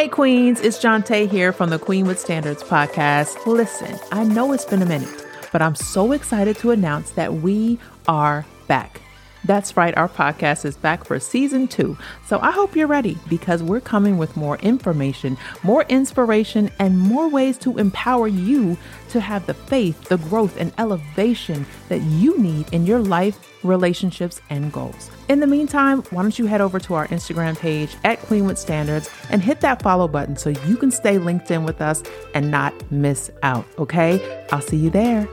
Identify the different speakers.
Speaker 1: Hey, Queens, it's Jantae here from the Queen with Standards podcast. Listen, I know it's been a minute, but I'm so excited to announce that we are back. That's right, our podcast is back for season two. So I hope you're ready because we're coming with more information, more inspiration, and more ways to empower you to have the faith, the growth, and elevation that you need in your life, relationships, and goals. In the meantime, why don't you head over to our Instagram page at Queen with Standards and hit that follow button so you can stay linked in with us and not miss out, okay? I'll see you there.